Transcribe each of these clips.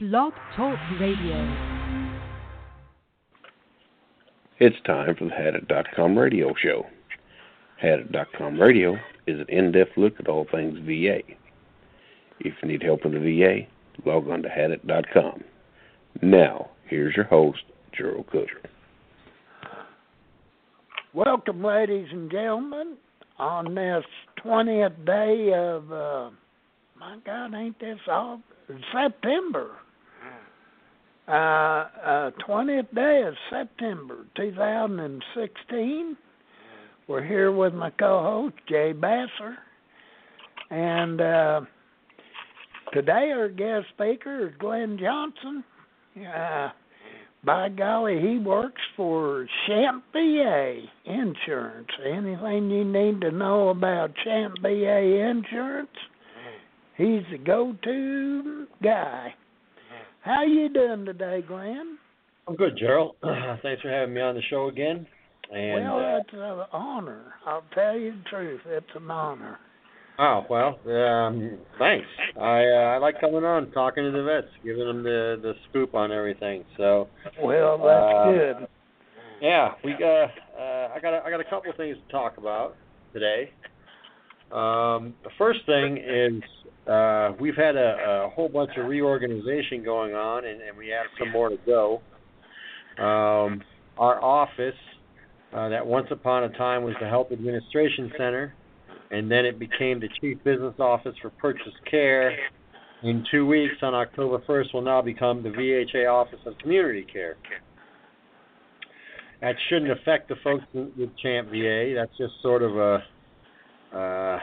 Blog Talk Radio. It's time for the Hadit.com radio show. Hadit.com radio is an in depth look at all things VA. If you need help in the VA, log on to Hadit.com. Now, here's your host, Gerald Cooter. Welcome, ladies and gentlemen, on this 20th day of, uh, my God, ain't this all? September uh, uh, 20th day of September 2016. We're here with my co host, Jay Basser. And uh, today our guest speaker is Glenn Johnson. Uh, by golly, he works for ChampVA Insurance. Anything you need to know about ChampVA Insurance, he's the go to guy. How you doing today, Glenn? I'm good, Gerald. Thanks for having me on the show again. And, well, uh, it's an honor. I'll tell you the truth. It's an honor. Oh well, um, thanks. I uh, I like coming on, talking to the vets, giving them the the scoop on everything. So. Well, that's uh, good. Yeah, we got. Uh, I got. A, I got a couple of things to talk about today. Um, the first thing is uh, we've had a, a whole bunch of reorganization going on, and, and we have some more to go. Um, our office, uh, that once upon a time was the Health Administration Center, and then it became the Chief Business Office for Purchase Care. In two weeks, on October 1st, will now become the VHA Office of Community Care. That shouldn't affect the folks with ChampVA. That's just sort of a uh,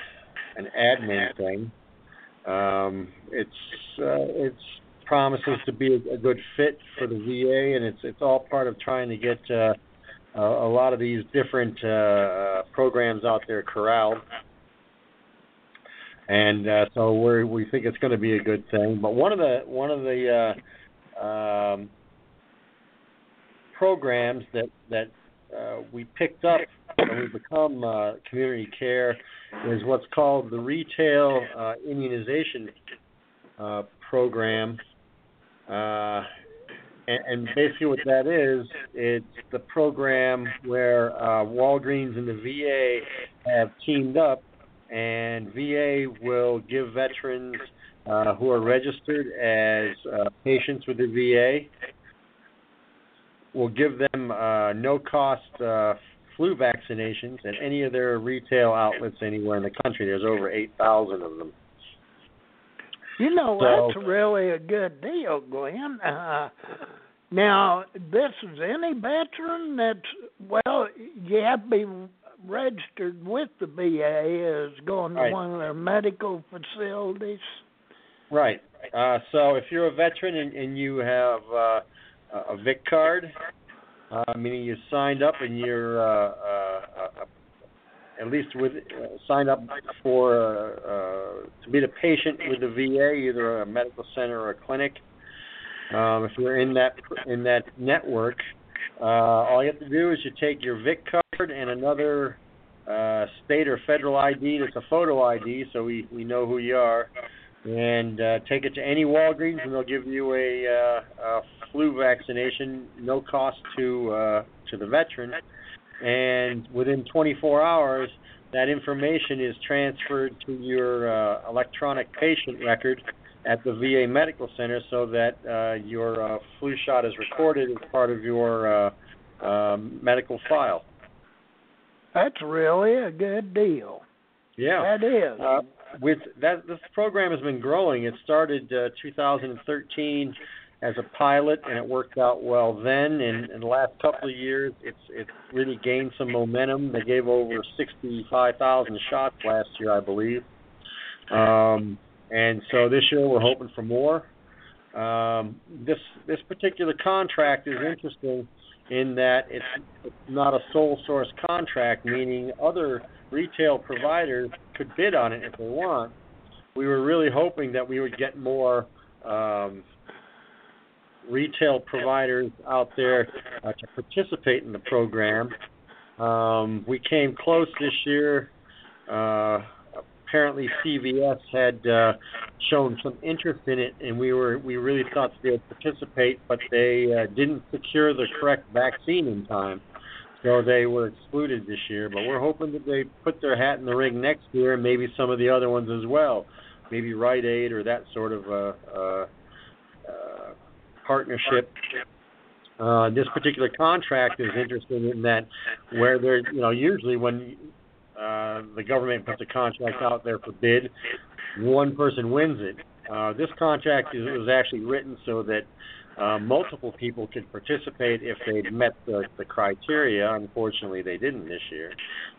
an admin thing. Um, it's uh, it's promises to be a, good fit for the VA, and it's it's all part of trying to get uh, a, a lot of these different uh, programs out there corralled. And uh, so we we think it's going to be a good thing. But one of the one of the uh, um, programs that that uh, we picked up when we become uh, community care is what's called the retail uh, immunization uh, program. Uh, and, and, basically, what that is, it's the program where uh, Walgreens and the VA have teamed up, and VA will give veterans uh, who are registered as patients with the VA will give them no cost flu vaccinations at any of their retail outlets anywhere in the country. There's over 8,000 of them. You know, so, that's really a good deal, Glenn. Uh, now, this is any veteran that's, well, you have to be registered with the VA as going to right. one of their medical facilities. Right. Uh, so if you're a veteran and, and you have uh, a VIC card, uh, meaning you signed up and you're uh, uh, uh, at least with uh, signed up for uh, uh, to be the patient with the VA, either a medical center or a clinic. Um, if you're in that in that network, uh, all you have to do is you take your VIC card and another uh, state or federal ID that's a photo ID, so we we know who you are, and uh, take it to any Walgreens, and they'll give you a, uh, a flu vaccination, no cost to uh, to the veteran, and within 24 hours, that information is transferred to your uh, electronic patient record at the VA Medical Center, so that uh, your uh, flu shot is recorded as part of your uh, um, medical file. That's really a good deal. Yeah, that is. Uh, with that, this program has been growing. It started uh, 2013 as a pilot, and it worked out well then. And in the last couple of years, it's it's really gained some momentum. They gave over 65,000 shots last year, I believe. Um, and so this year we're hoping for more. Um, this this particular contract is interesting in that it's, it's not a sole source contract, meaning other retail providers could bid on it if they want. We were really hoping that we would get more um, retail providers out there uh, to participate in the program. Um, we came close this year. Uh, apparently CVS had uh, shown some interest in it, and we were we really thought they would participate, but they uh, didn't secure the correct vaccine in time, so they were excluded this year. But we're hoping that they put their hat in the ring next year, and maybe some of the other ones as well, maybe Rite Aid or that sort of uh, uh, uh, partnership. Uh, this particular contract is interesting in that where they're, you know, usually when uh, the government puts a contract out there for bid, one person wins it. Uh, this contract is, was actually written so that uh, multiple people could participate if they met the, the criteria. Unfortunately, they didn't this year.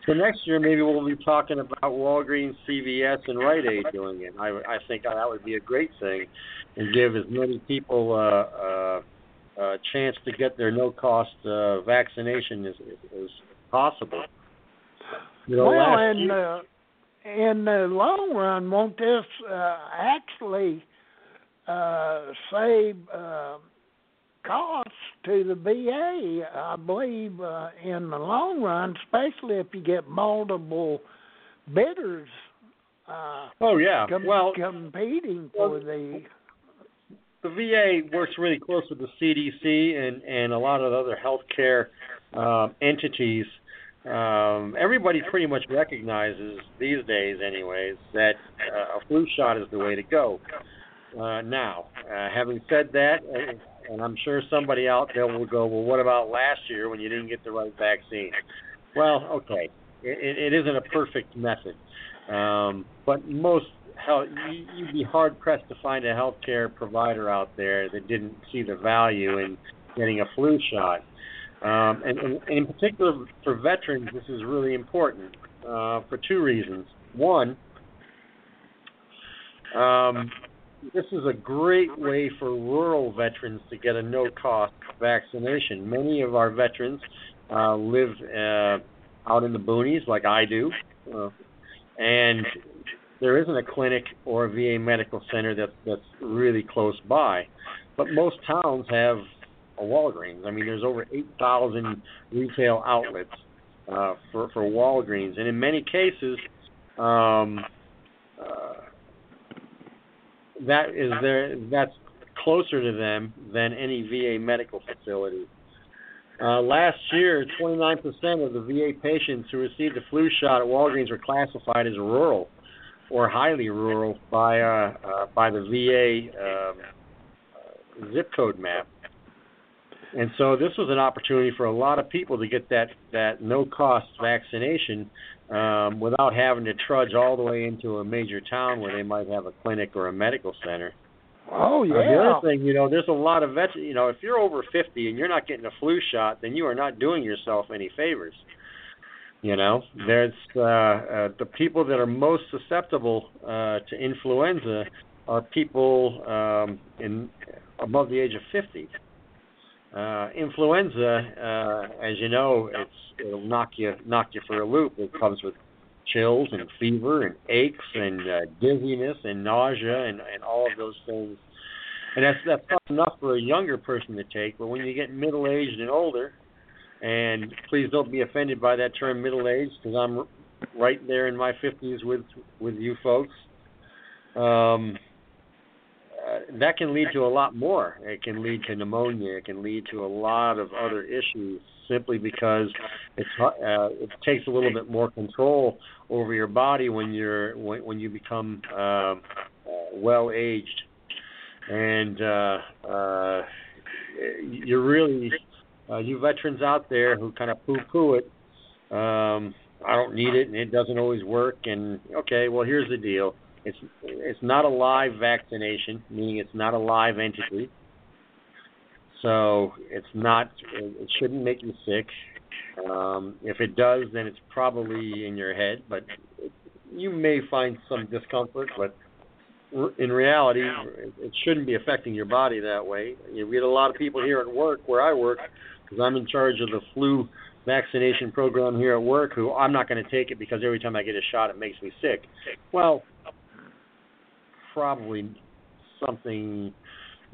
So next year, maybe we'll be talking about Walgreens, CVS, and Rite Aid doing it. I, I think that would be a great thing, and give as many people uh, uh, a chance to get their no-cost uh, vaccination as, as possible. You know, well, in year, uh, in the long run, won't this uh, actually uh, save uh, costs to the VA? I believe uh, in the long run, especially if you get multiple bidders uh, oh yeah, com- well, competing well, for the. the VA works really close with the CDC and and a lot of other healthcare um, entities. Um, everybody pretty much recognizes these days, anyways, that uh, a flu shot is the way to go. Uh, now, uh, having said that, and, and I'm sure somebody out there will go, well, what about last year when you didn't get the right vaccine? Well, okay, it, it isn't a perfect method, um, but most health, you- you'd be hard pressed to find a healthcare provider out there that didn't see the value in getting a flu shot. Um, and, and, and in particular for veterans, this is really important uh, for two reasons. One, um, this is a great way for rural veterans to get a no-cost vaccination. Many of our veterans uh, live uh, out in the boonies, like I do, uh, and there isn't a clinic or a VA medical center that, that's really close by. But most towns have a Walgreens. I mean, there's over 8,000 retail outlets uh, for for Walgreens, and in many cases, um, uh, that is there. That's closer to them than any VA medical facility. Uh, last year, 29% of the VA patients who received a flu shot at Walgreens were classified as rural or highly rural by uh, uh, by the VA um, zip code map. And so this was an opportunity for a lot of people to get that that no cost vaccination um, without having to trudge all the way into a major town where they might have a clinic or a medical center. Oh Uh, the other thing, you know, there's a lot of vets. You know, if you're over 50 and you're not getting a flu shot, then you are not doing yourself any favors. You know, there's uh, uh, the people that are most susceptible uh, to influenza are people um, in above the age of 50. Uh, influenza, uh, as you know, it's it'll knock you knock you for a loop. It comes with chills and fever and aches and uh, dizziness and nausea and, and all of those things. And that's that's not enough for a younger person to take. But when you get middle aged and older, and please don't be offended by that term middle aged because I'm right there in my 50s with with you folks. Um, uh, that can lead to a lot more. It can lead to pneumonia. It can lead to a lot of other issues simply because it's uh, it takes a little bit more control over your body when you're when, when you become um, uh, well aged, and uh, uh, you're really uh, you veterans out there who kind of poo-poo it. Um, I don't need it, and it doesn't always work. And okay, well here's the deal it's it's not a live vaccination, meaning it's not a live entity. So it's not. It shouldn't make you sick. Um, if it does, then it's probably in your head, but you may find some discomfort. But in reality, it, shouldn't be affecting your body that way. You get a lot of people here at work, where I work, because I'm in charge of the flu vaccination program here at work. Who I'm not going to take it because every time I get a shot, it makes me sick. Well, probably something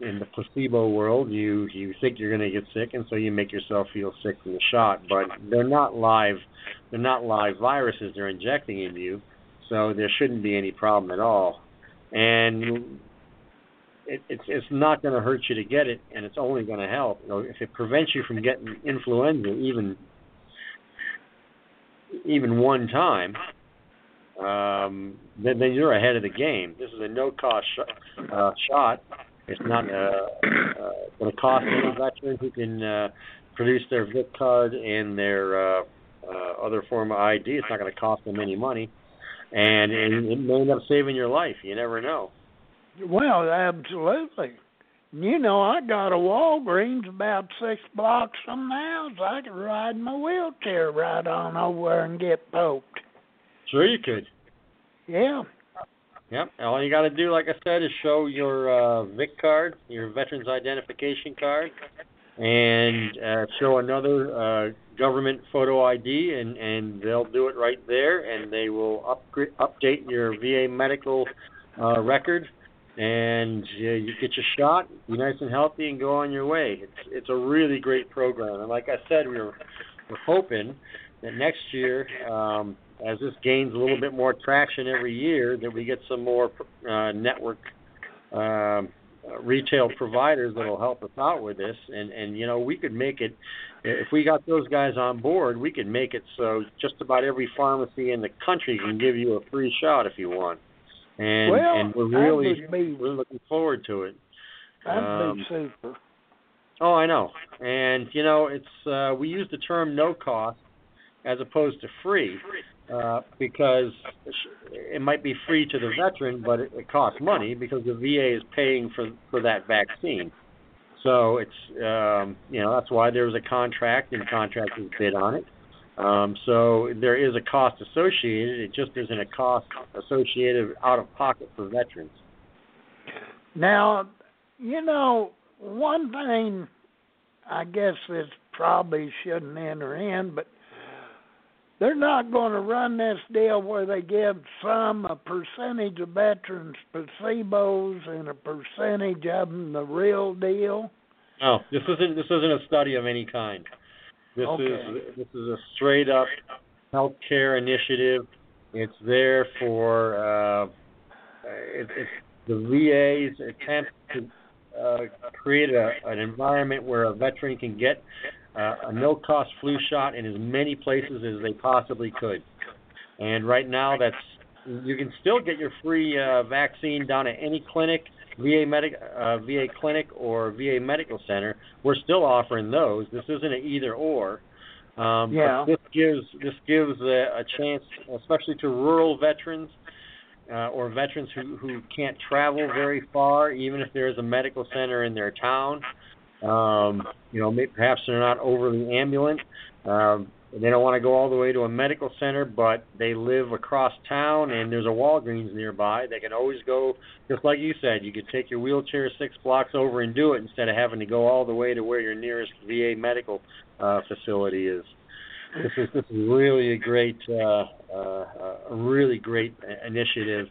in the placebo world. You you think you're going to get sick, and so you make yourself feel sick from the shot. But they're not live. They're not live viruses. They're injecting into you. so there shouldn't be any problem at all. And it, it's it's not going to hurt you to get it, and it's only going to help. You know, if it prevents you from getting influenza, even even one time, um, then then you're ahead of the game. This is a no cost sh- uh, shot. It's not uh, uh, going to cost any veteran who can uh, produce their VIC card and their uh, uh, other form of ID. It's not going to cost them any money, and it, it may end up saving your life. You never know. Well, absolutely. You know, I got a Walgreens about six blocks from the house. I could ride my wheelchair right on over and get poked. Sure, you could. Yeah. Yep. All you got to do, like I said, is show your uh, VIC card, your Veterans Identification Card, and uh, show another uh, government photo ID, and and they'll do it right there, and they will upgrade, update your VA medical uh, record, and uh, you get your shot, be nice and healthy, and go on your way. It's it's a really great program, and like I said, we we're we're hoping that next year. Um, as this gains a little bit more traction every year, that we get some more uh, network um, retail providers that'll help us out with this. And and you know we could make it if we got those guys on board, we could make it so just about every pharmacy in the country can give you a free shot if you want. And well, and we're really be, we're looking forward to it. That'd Um, be super. Oh, I know. And you know, it's uh, we use the term no cost as opposed to free uh, because it might be free to the veteran, but it, it costs money because the VA is paying for for that vaccine. So it's um, you know that's why there was a contract and contractors bid on it. Um, so there is a cost associated. It just isn't a cost associated out of pocket for veterans. Now, you know, one thing I guess this probably shouldn't enter in, but they're not going to run this deal where they give some a percentage of veterans placebos and a percentage of them the real deal. No, this isn't this isn't a study of any kind. This Okay. is this is a straight up healthcare initiative. It's there for uh, it, it's the VA's attempt to uh, create a, an environment where a veteran can get uh, a no cost flu shot in as many places as they possibly could. And right now, that's you can still get your free uh, vaccine down at any clinic, VA medic, uh, VA clinic or VA medical center. We're still offering those. This isn't an either or. Um, Yeah. This gives this gives a, a chance, especially to rural veterans uh, or veterans who who can't travel very far, even if there is a medical center in their town. Um, you know, perhaps they're not overly ambulant. Um, they don't want to go all the way to a medical center, but they live across town and there's a Walgreens nearby. They can always go, just like you said, you could take your wheelchair six blocks over and do it instead of having to go all the way to where your nearest VA medical uh, facility is. This is this is really a great, uh, uh, a really great initiative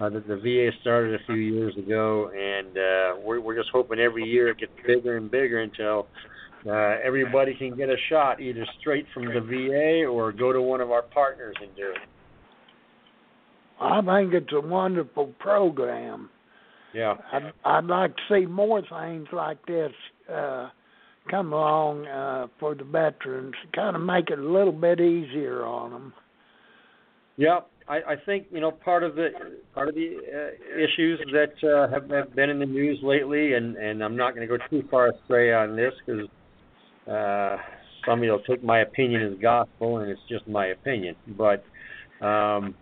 uh, that the VA started a few years ago, and uh, we're we're just hoping every year it gets bigger and bigger until uh, everybody can get a shot either straight from the VA or go to one of our partners and do it. I think it's a wonderful program. Yeah. I'd, I'd like to see more things like this uh, come along uh, for the veterans, kind of make it a little bit easier on them. Yeah, I, I think you know part of the part of the uh, issues that uh, have, have been in the news lately, and and I'm not going to go too far astray on this because uh, somebody will take my opinion as gospel, and it's just my opinion. But um,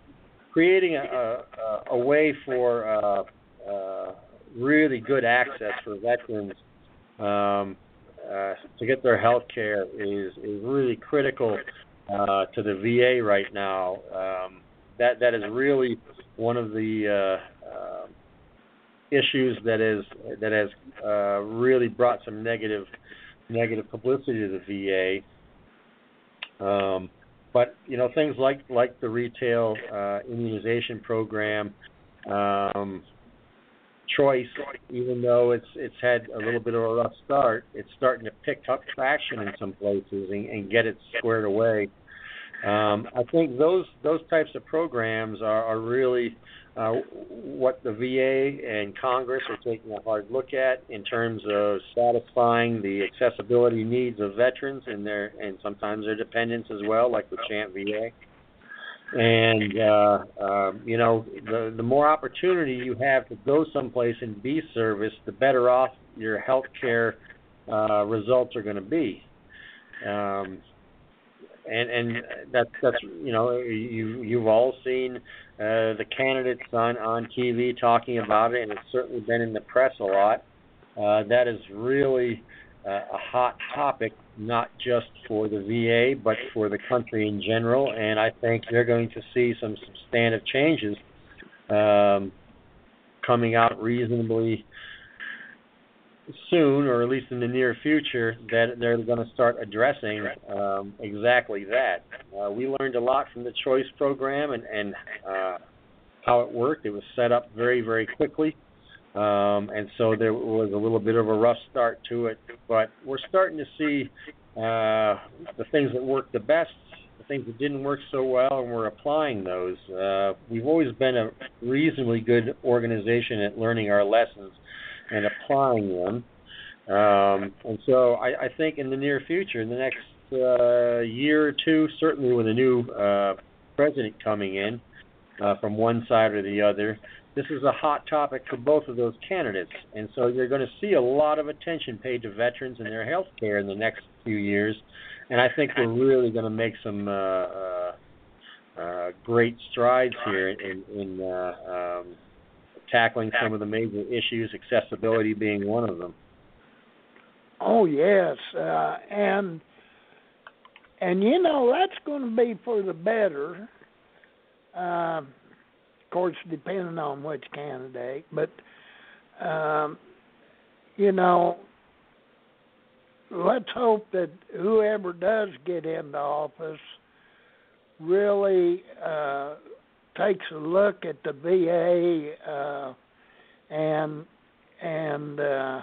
creating a, a, a way for uh, uh, really good access for veterans um, uh, to get their health care is is really critical uh, to the VA right now. Um, that that is really one of the uh, uh, issues that is that has uh, really brought some negative negative publicity to the VA. Um, but you know things like like the retail uh, immunization program. Um, choice, even though it's it's had a little bit of a rough start, it's starting to pick up traction in some places and, and get it squared away. Um, I think those those types of programs are, are really uh, what the VA and Congress are taking a hard look at in terms of satisfying the accessibility needs of veterans and their and sometimes their dependents as well, like the ChampVA. And uh, uh, you know, the the more opportunity you have to go someplace and be serviced, the better off your health care uh, results are going to be. Um, and and that's that's you know you you've all seen uh, the candidates on on TV talking about it, and it's certainly been in the press a lot. Uh, that is really uh, a hot topic, not just for the VA, but for the country in general. And I think you're going to see some substantive changes um, coming out reasonably soon, or at least in the near future, that they're going to start addressing um, exactly that. Uh, we learned a lot from the Choice program and, and uh, how it worked. It was set up very, very quickly. Um, and so there was a little bit of a rough start to it, but we're starting to see uh, the things that worked the best, the things that didn't work so well, and we're applying those. Uh, we've always been a reasonably good organization at learning our lessons and applying them. Um, and so I, I think in the near future, in the next uh, year or two, certainly with a new uh, president coming in uh, from one side or the other, this is a hot topic for both of those candidates. And so you're going to see a lot of attention paid to veterans and their health care in the next few years. And I think we're really going to make some uh, uh, uh, great strides here in, in uh, um, tackling some of the major issues, accessibility being one of them. Oh yes, uh, and and you know that's going to be for the better. Uh, of course, depending on which candidate, but um, you know, let's hope that whoever does get into office really uh, takes a look at the VA uh, and and uh,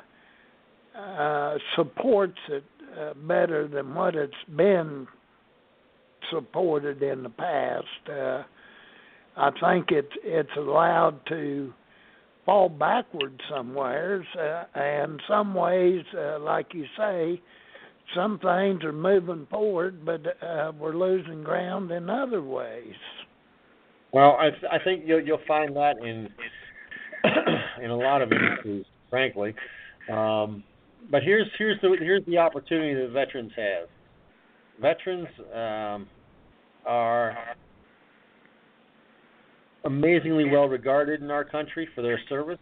uh, supports it uh, better than what it's been supported in the past. Uh, I think it's it's allowed to fall backwards somewheres, uh, and some ways, uh, like you say, some things are moving forward, but uh, we're losing ground in other ways. Well, I th- I think you'll you'll find that in in a lot of industries, frankly. Um, but here's here's the here's the opportunity that veterans have. Veterans um, are amazingly well regarded in our country for their service.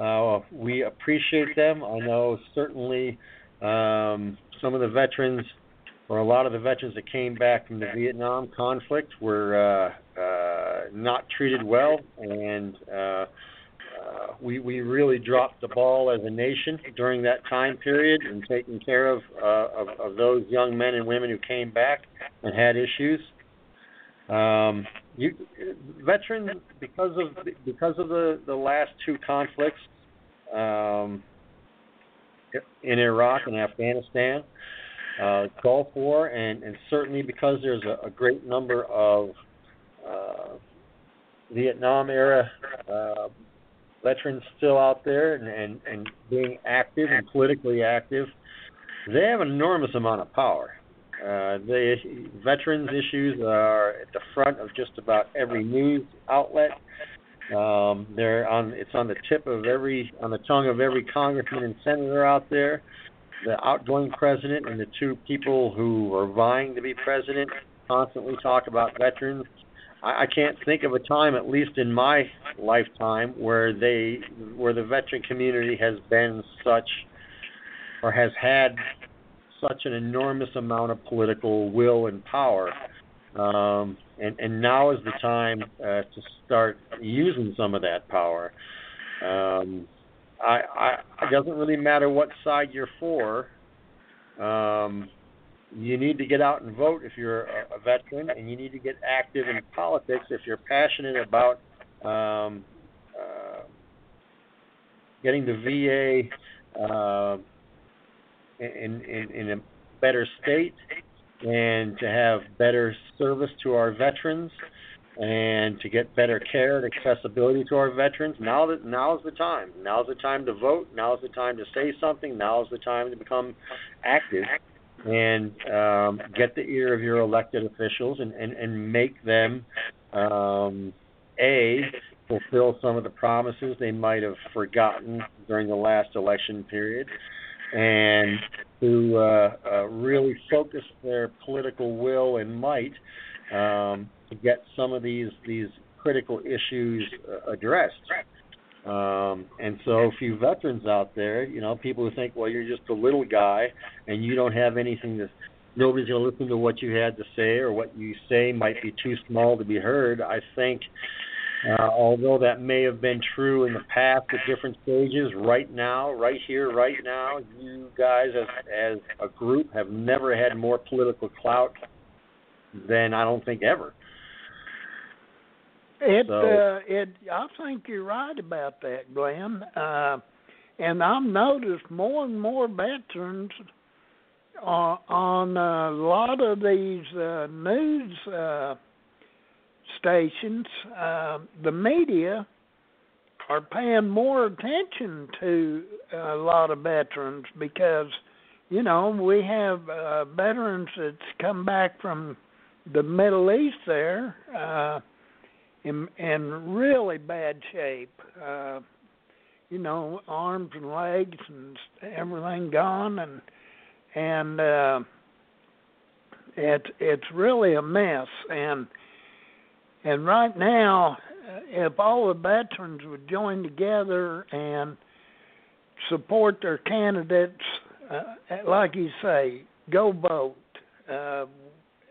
Uh, we appreciate them. I know certainly um, some of the veterans or a lot of the veterans that came back from the Vietnam conflict were uh, uh, not treated well, and uh, uh, we we really dropped the ball as a nation during that time period in taking care of, uh, of of those young men and women who came back and had issues. Um, you, veterans, because of because of the the last two conflicts um, in Iraq and Afghanistan, uh, Gulf War, and, and certainly because there's a, a great number of uh, Vietnam era uh, veterans still out there and, and, and being active and politically active, they have an enormous amount of power. Uh, the veterans issues are at the front of just about every news outlet. Um, they're on. It's on the tip of every, on the tongue of every congressman and senator out there the outgoing president and the two people who are vying to be president constantly talk about veterans. I, I can't think of a time, at least in my lifetime, where they where the veteran community has been such or has had such an enormous amount of political will and power. Um, and, and now is the time uh, to start using some of that power. Um, I, I it doesn't really matter what side you're for. Um, you need to get out and vote if you're a, a veteran, and you need to get active in politics if you're passionate about um, uh, getting the VA uh, in, in in a better state and to have better service to our veterans and to get better care and accessibility to our veterans. Now that now is the time. Now is the time to vote. Now is the time to say something. Now is the time to become active and um, get the ear of your elected officials and, and, and make them um, a fulfill some of the promises they might have forgotten during the last election period and to uh, uh, really focus their political will and might um, to get some of these these critical issues uh, addressed. Um, and so, for you veterans out there, you know, people who think, well, you're just a little guy and you don't have anything to, nobody's going to listen to what you had to say or what you say might be too small to be heard. I think, uh, although that may have been true in the past at different stages, right now, right here, right now, you guys as as a group have never had more political clout than I don't think ever. It So- uh, it I think you're right about that, Glenn. Uh, and I've noticed more and more veterans on, on a lot of these uh, news uh, stations. Uh, the media are paying more attention to a lot of veterans because you know we have uh, veterans that's come back from the Middle East there. Uh, in in really bad shape. Uh, you know, arms and legs and everything gone, and and uh, it's it's really a mess. And and right now, if all the veterans would join together and support their candidates, uh, like you say, go vote. Uh,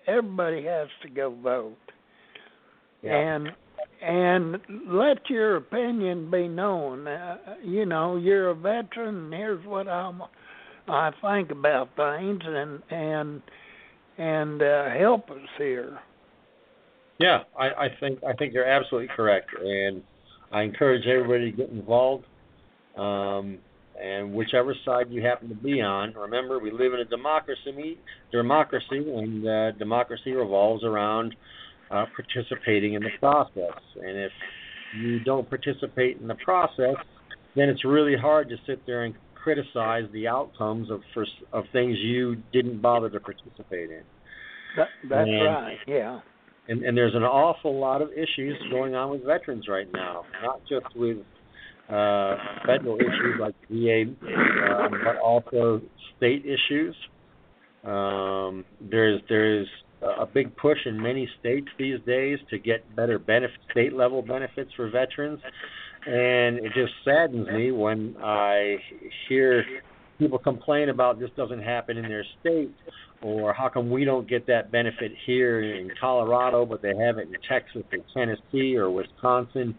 everybody has to go vote and and let your opinion be known. Uh, you know, you're a veteran, and here's what I'm, I think about things, and and and uh, help us here. Yeah, I, I think I think you're absolutely correct, and I encourage everybody to get involved. Um, and whichever side you happen to be on, remember we live in a democracy. Democracy, and uh, democracy revolves around uh, participating in the process. And if you don't participate in the process, then it's really hard to sit there and criticize the outcomes of for, of things you didn't bother to participate in. That, that's And- right. Yeah. and, and there's an awful lot of issues going on with veterans right now, not just with uh, federal issues like VA, um, but also state issues. Um, there's there's a big push in many states these days to get better benefit, state level benefits for veterans, and it just saddens me when I hear people complain about this doesn't happen in their state or how come we don't get that benefit here in Colorado, but they have it in Texas or Tennessee or Wisconsin,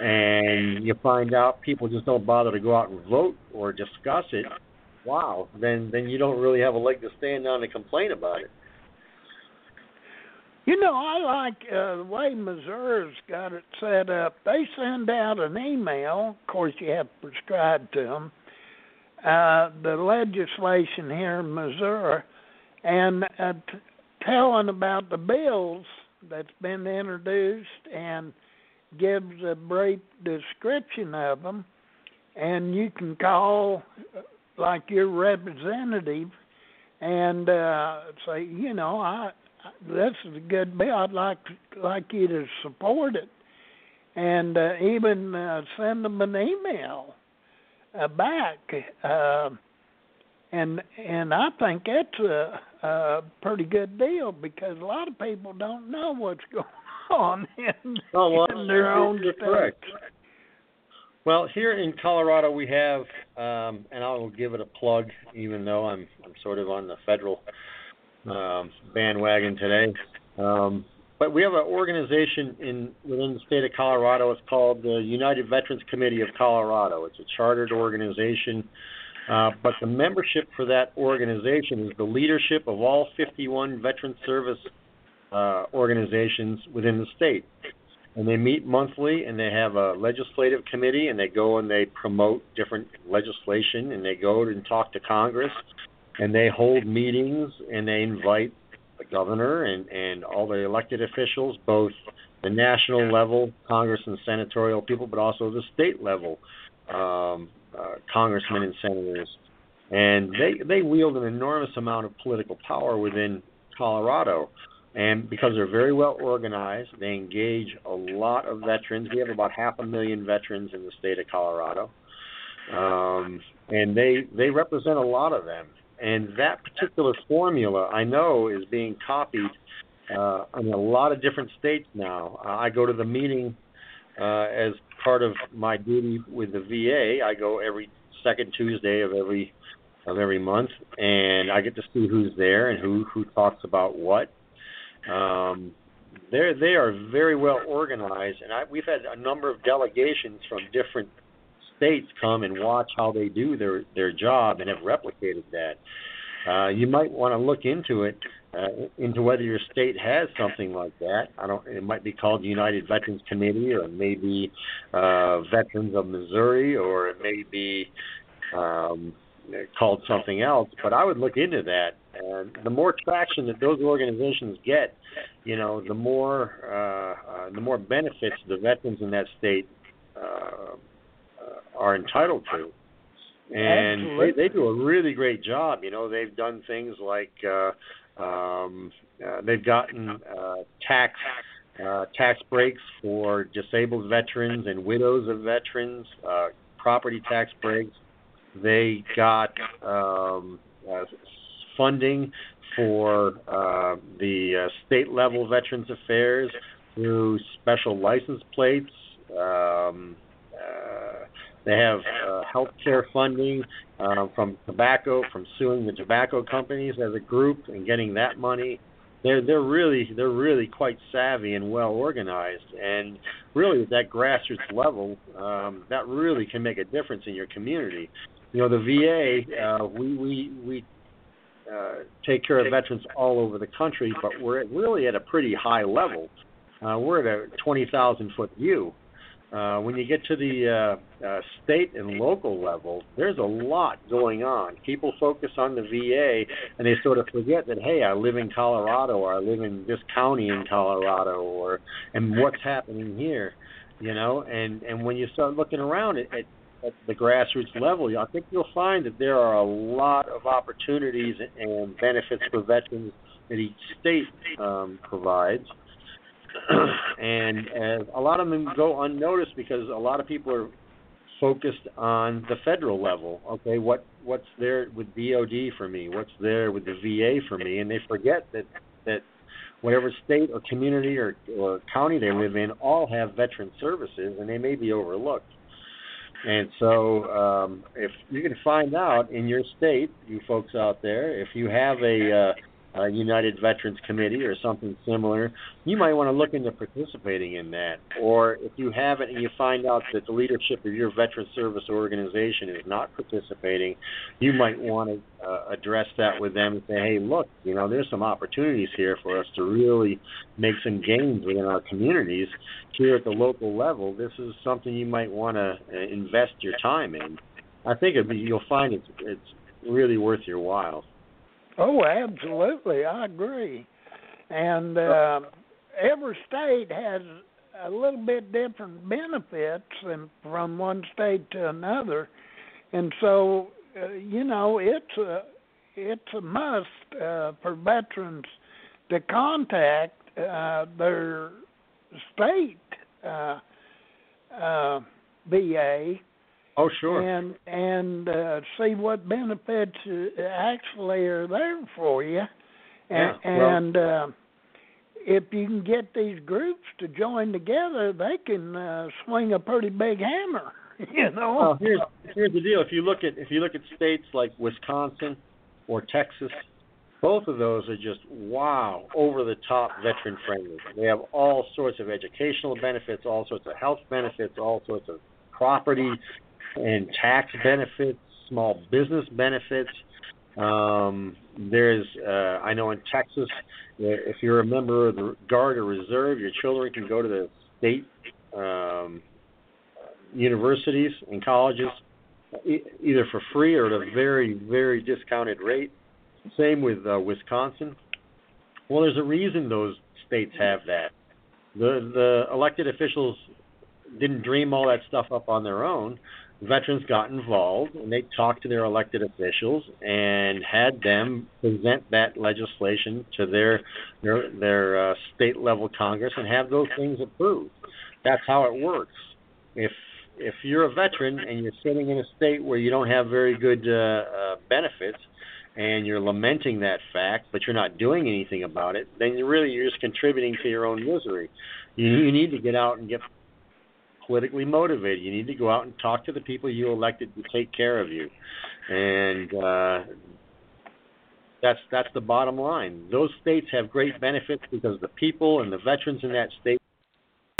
and you find out people just don't bother to go out and vote or discuss it. Wow, then then you don't really have a leg to stand on to complain about it. You know, I like uh, the way Missouri's got it set up. They send out an email. Of course, you have to prescribe to them. Uh, the legislation here in Missouri, and uh, t- telling about the bills that's been introduced, and gives a brief description of them. And you can call, like your representative, and uh, say, you know, I this is a good bill. I'd like like you to support it, and uh, even uh, send them an email uh, back. Uh, and and I think that's a, a pretty good deal because a lot of people don't know what's going on in, Oh, well, in their own you're correct. Well, here in Colorado, we have, um, and I will give it a plug, even though I'm I'm sort of on the federal um, bandwagon today. Um, but we have an organization in within the state of Colorado. It's called the United Veterans Committee of Colorado. It's a chartered organization, uh, but the membership for that organization is the leadership of all 51 veteran service uh, organizations within the state and they meet monthly and they have a legislative committee and they go and they promote different legislation and they go and talk to Congress and they hold meetings and they invite the governor and and all the elected officials, both the national level Congress and senatorial people, but also the state level um, uh, congressmen and senators, and they they wield an enormous amount of political power within Colorado. And because they're very well organized, they engage a lot of veterans. We have about half a million veterans in the state of Colorado, um, and they they represent a lot of them. And that particular formula, I know, is being copied uh, in a lot of different states now. Uh, I go to the meeting uh, as part of my duty with the VA. I go every second Tuesday of every of every month, and I get to see who's there and who who talks about what. Um, they they are very well organized, and I, we've had a number of delegations from different states come and watch how they do their their job and have replicated that. Uh, you might want to look into it, uh, into whether your state has something like that. I don't. It might be called the United Veterans Committee, or maybe uh, Veterans of Missouri, or it may be um, called something else. But I would look into that. And the more traction that those organizations get, you know, the more uh, uh, the more benefits the veterans in that state uh, are entitled to and they, they do a really great job. You know, they've done things like uh, um, uh, they've gotten uh, tax uh, tax breaks for disabled veterans and widows of veterans, uh, property tax breaks. They got um, uh, funding for uh, the uh, state level Veterans Affairs through special license plates. Um, uh, they have uh, health care funding uh, from tobacco, from suing the tobacco companies as a group and getting that money. They're they're really they're really quite savvy and well organized, and really at that grassroots level, um, that really can make a difference in your community. You know, the VA, uh, we we we uh, take care of veterans all over the country, but we're really at a pretty high level. Uh, we're at a 20,000 foot view. Uh, when you get to the uh, uh, state and local level, there's a lot going on. People focus on the VA and they sort of forget that hey, I live in Colorado or I live in this county in Colorado or and what's happening here, you know. And and when you start looking around at, at at the grassroots level, I think you'll find that there are a lot of opportunities and benefits for veterans that each state um, provides. and as a lot of them go unnoticed because a lot of people are focused on the federal level. Okay, what what's there with DoD for me? What's there with the VA for me? And they forget that that whatever state or community or, or county they live in all have veteran services, and they may be overlooked. And so, um, if you can find out in your state, you folks out there, if you have a uh, United Veterans Committee or something similar, you might want to look into participating in that. Or if you haven't and you find out that the leadership of your veteran service organization is not participating, you might want to uh, address that with them and say, hey, look, you know, there's some opportunities here for us to really make some gains within our communities here at the local level. This is something you might want to uh, invest your time in. I think be, you'll find it's it's really worth your while. Oh, absolutely, I agree. And uh, every state has a little bit different benefits and from one state to another, and so uh, you know it's a it's a must uh, for veterans to contact uh, their state uh, uh, VA Oh, sure. And and uh, see what benefits uh, actually are there for you, and, yeah, well, and uh, if you can get these groups to join together, they can uh, swing a pretty big hammer. You know. Well, here's here's the deal. If you look at if you look at states like Wisconsin or Texas, both of those are just wow, over the top veteran friendly. They have all sorts of educational benefits, all sorts of health benefits, all sorts of property and tax benefits, small business benefits. Um, there's, uh, I know in Texas, if you're a member of the Guard or Reserve, your children can go to the state um, universities and colleges e- either for free or at a very, very discounted rate. Same with uh, Wisconsin. Well, there's a reason those states have that. The the elected officials didn't dream all that stuff up on their own. Veterans got involved and they talked to their elected officials and had them present that legislation to their their their uh, state level Congress and have those things approved. That's how it works. If if you're a veteran and you're sitting in a state where you don't have very good uh, uh, benefits, and you're lamenting that fact, but you're not doing anything about it, then you're really you're just contributing to your own misery. You, you need to get out and get politically motivated. You need to go out and talk to the people you elected to take care of you, and uh, that's that's the bottom line. Those states have great benefits because the people and the veterans in that state